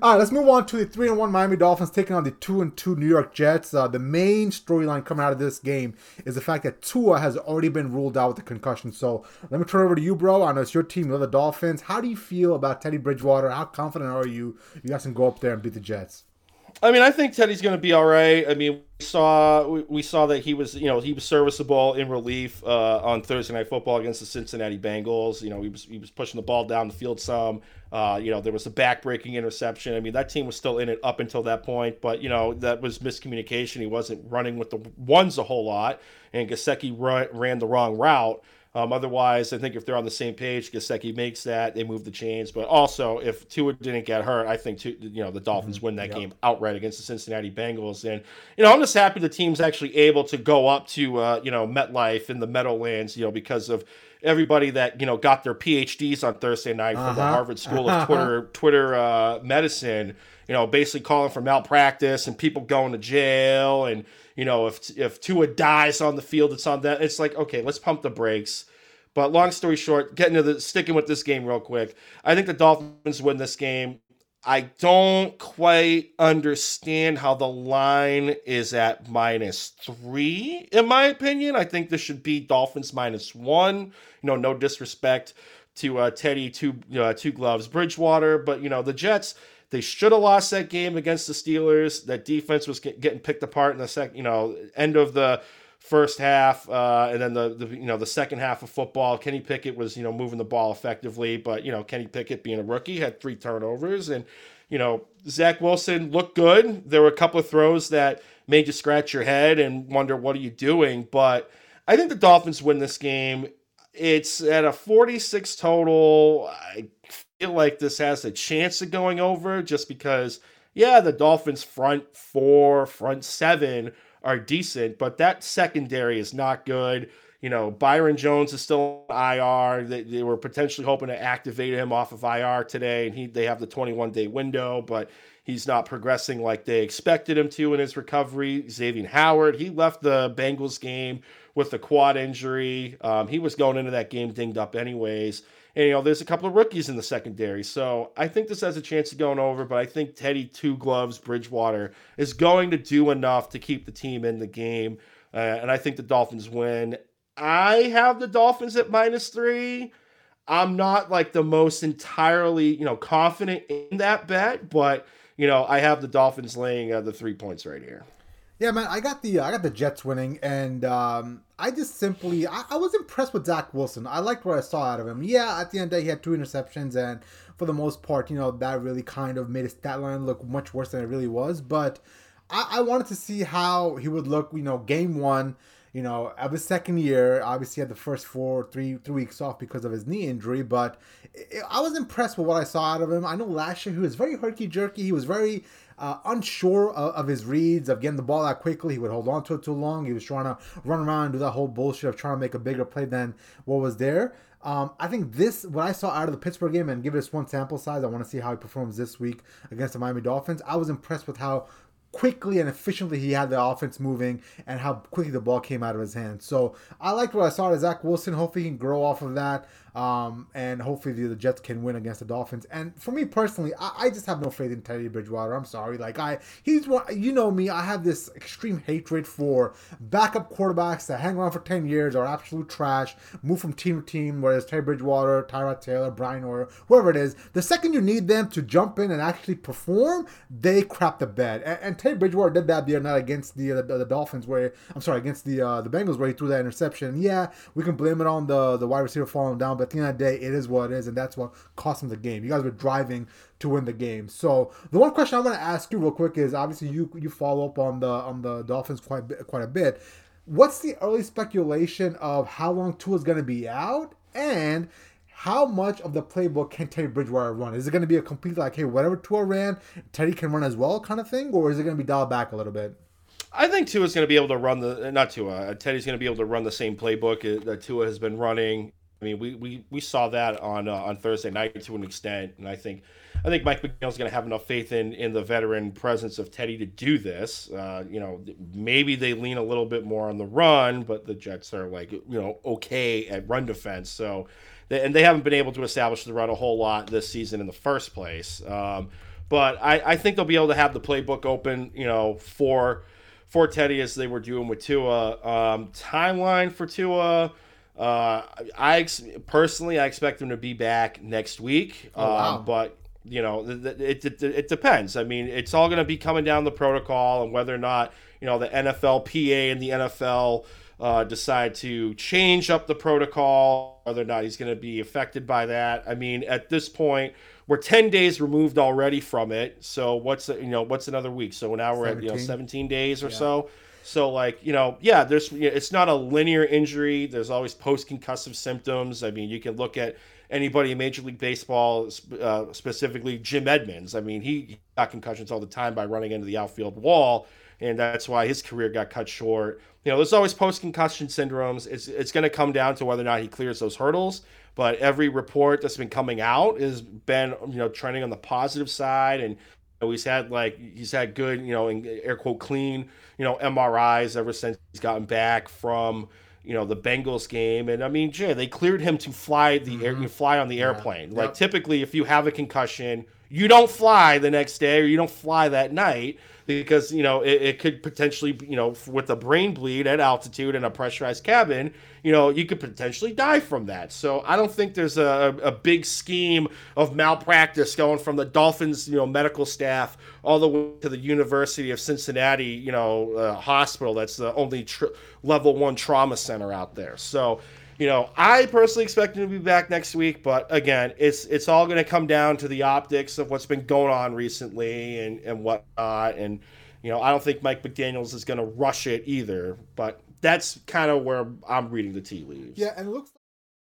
All right, let's move on to the three and one Miami Dolphins taking on the two and two New York Jets. Uh, the main storyline coming out of this game is the fact that Tua has already been ruled out with a concussion. So let me turn over to you, bro. I know it's your team, you are the Dolphins. How do you feel about Teddy Bridgewater? How confident are you you guys can go up there and beat the Jets? I mean, I think Teddy's going to be all right. I mean, we saw we, saw that he was, you know, he was serviceable in relief uh, on Thursday Night Football against the Cincinnati Bengals. You know, he was he was pushing the ball down the field some. Uh, you know, there was a backbreaking interception. I mean, that team was still in it up until that point, but you know, that was miscommunication. He wasn't running with the ones a whole lot, and Gesicki ran the wrong route. Um, otherwise, I think if they're on the same page, Gesicki makes that. They move the chains. But also, if Tua didn't get hurt, I think you know the Dolphins mm-hmm. win that yep. game outright against the Cincinnati Bengals. And you know, I'm just happy the team's actually able to go up to uh, you know MetLife in the Meadowlands. You know, because of everybody that you know got their PhDs on Thursday night uh-huh. from the uh-huh. Harvard School of Twitter Twitter uh, Medicine. You know, basically calling for malpractice and people going to jail and you know, if if Tua dies on the field, it's on that. It's like okay, let's pump the brakes. But long story short, getting to the sticking with this game real quick, I think the Dolphins win this game. I don't quite understand how the line is at minus three, in my opinion. I think this should be Dolphins minus one. You know, no disrespect to uh, Teddy, two uh, two gloves, Bridgewater, but you know the Jets they should have lost that game against the Steelers. That defense was get, getting picked apart in the second, you know, end of the first half, uh, and then the, the you know the second half of football. Kenny Pickett was you know moving the ball effectively, but you know Kenny Pickett being a rookie had three turnovers, and you know Zach Wilson looked good. There were a couple of throws that made you scratch your head and wonder what are you doing, but I think the Dolphins win this game. It's at a 46 total. I feel like this has a chance of going over just because, yeah, the Dolphins' front four, front seven are decent, but that secondary is not good. You know, Byron Jones is still IR. They, they were potentially hoping to activate him off of IR today, and he they have the 21 day window, but he's not progressing like they expected him to in his recovery. Xavier Howard, he left the Bengals game with the quad injury. Um, he was going into that game dinged up anyways. And, you know, there's a couple of rookies in the secondary. So I think this has a chance of going over, but I think Teddy Two Gloves Bridgewater is going to do enough to keep the team in the game. Uh, and I think the Dolphins win. I have the Dolphins at minus three. I'm not like the most entirely, you know, confident in that bet, but you know, I have the Dolphins laying uh, the three points right here. Yeah, man, I got the uh, I got the Jets winning, and um, I just simply I, I, was impressed with Zach Wilson. I liked what I saw out of him. Yeah, at the end of the day, he had two interceptions, and for the most part, you know, that really kind of made his stat line look much worse than it really was. But I, I wanted to see how he would look. You know, game one. You know, of his second year, obviously had the first four, three, three weeks off because of his knee injury. But it, I was impressed with what I saw out of him. I know last year he was very herky jerky. He was very uh, unsure of, of, his reads, of getting the ball out quickly. He would hold on to it too long. He was trying to run around and do that whole bullshit of trying to make a bigger play than what was there. Um, I think this, what I saw out of the Pittsburgh game, and give a one sample size, I want to see how he performs this week against the Miami Dolphins. I was impressed with how quickly and efficiently he had the offense moving and how quickly the ball came out of his hands. So I liked what I saw of Zach Wilson. Hopefully he can grow off of that. Um, and hopefully the, the, Jets can win against the Dolphins. And for me personally, I, I, just have no faith in Teddy Bridgewater. I'm sorry. Like I, he's one. You know me. I have this extreme hatred for backup quarterbacks that hang around for ten years are absolute trash, move from team to team. Whether it's Teddy Bridgewater, Tyrod Taylor, Brian or whoever it is, the second you need them to jump in and actually perform, they crap the bed. And, and Teddy Bridgewater did that the other night against the, the, the Dolphins, where I'm sorry, against the uh, the Bengals, where he threw that interception. Yeah, we can blame it on the the wide receiver falling down, but at the end of the day, it is what it is, and that's what cost him the game. You guys were driving to win the game. So the one question I want to ask you real quick is obviously you you follow up on the on the Dolphins quite quite a bit. What's the early speculation of how long Tua is going to be out and how much of the playbook can Teddy Bridgewater run? Is it going to be a complete like, hey, whatever Tua ran, Teddy can run as well kind of thing, or is it going to be dialed back a little bit? I think Tua is going to be able to run the not Tua. Teddy's going to be able to run the same playbook that Tua has been running. I mean, we, we, we saw that on uh, on Thursday night to an extent, and I think I think Mike McDaniel's going to have enough faith in in the veteran presence of Teddy to do this. Uh, you know, maybe they lean a little bit more on the run, but the Jets are like you know okay at run defense, so they, and they haven't been able to establish the run a whole lot this season in the first place. Um, But I, I think they'll be able to have the playbook open, you know, for for Teddy as they were doing with Tua. Um, timeline for Tua. Uh, I ex- personally, I expect him to be back next week. Oh, wow. Um, but you know, it, it, it, it depends. I mean, it's all going to be coming down the protocol and whether or not you know the NFLPA and the NFL uh, decide to change up the protocol, whether or not he's going to be affected by that. I mean, at this point, we're 10 days removed already from it. So what's you know what's another week? So now we're at you know 17. 17 days or Yeah. so. So like you know, yeah, there's it's not a linear injury. There's always post concussive symptoms. I mean, you can look at anybody in Major League Baseball, uh, specifically Jim Edmonds. I mean, he got concussions all the time by running into the outfield wall, and that's why his career got cut short. You know, there's always post concussion syndromes. It's it's going to come down to whether or not he clears those hurdles. But every report that's been coming out has been you know trending on the positive side and you know, he's had like he's had good, you know, in air quote clean, you know, MRIs ever since he's gotten back from you know the Bengals game, and I mean, Jay, they cleared him to fly the air, you fly on the airplane. Like Yep. typically, if you have a concussion, you don't fly the next day or you don't fly that night because you know it, it could potentially, you know, with a brain bleed at altitude in a pressurized cabin, you know, you could potentially die from that. So I don't think there's a, a big scheme of malpractice going from the Dolphins, you know, medical staff all the way to the University of Cincinnati, you know, uh, hospital. That's the only tr- level one trauma center out there. So, you know, I personally expect him to be back next week, but again, it's it's all going to come down to the optics of what's been going on recently and and whatnot. And you know, I don't think Mike McDaniel's is going to rush it either, but that's kind of where I'm reading the tea leaves. Yeah, and it looks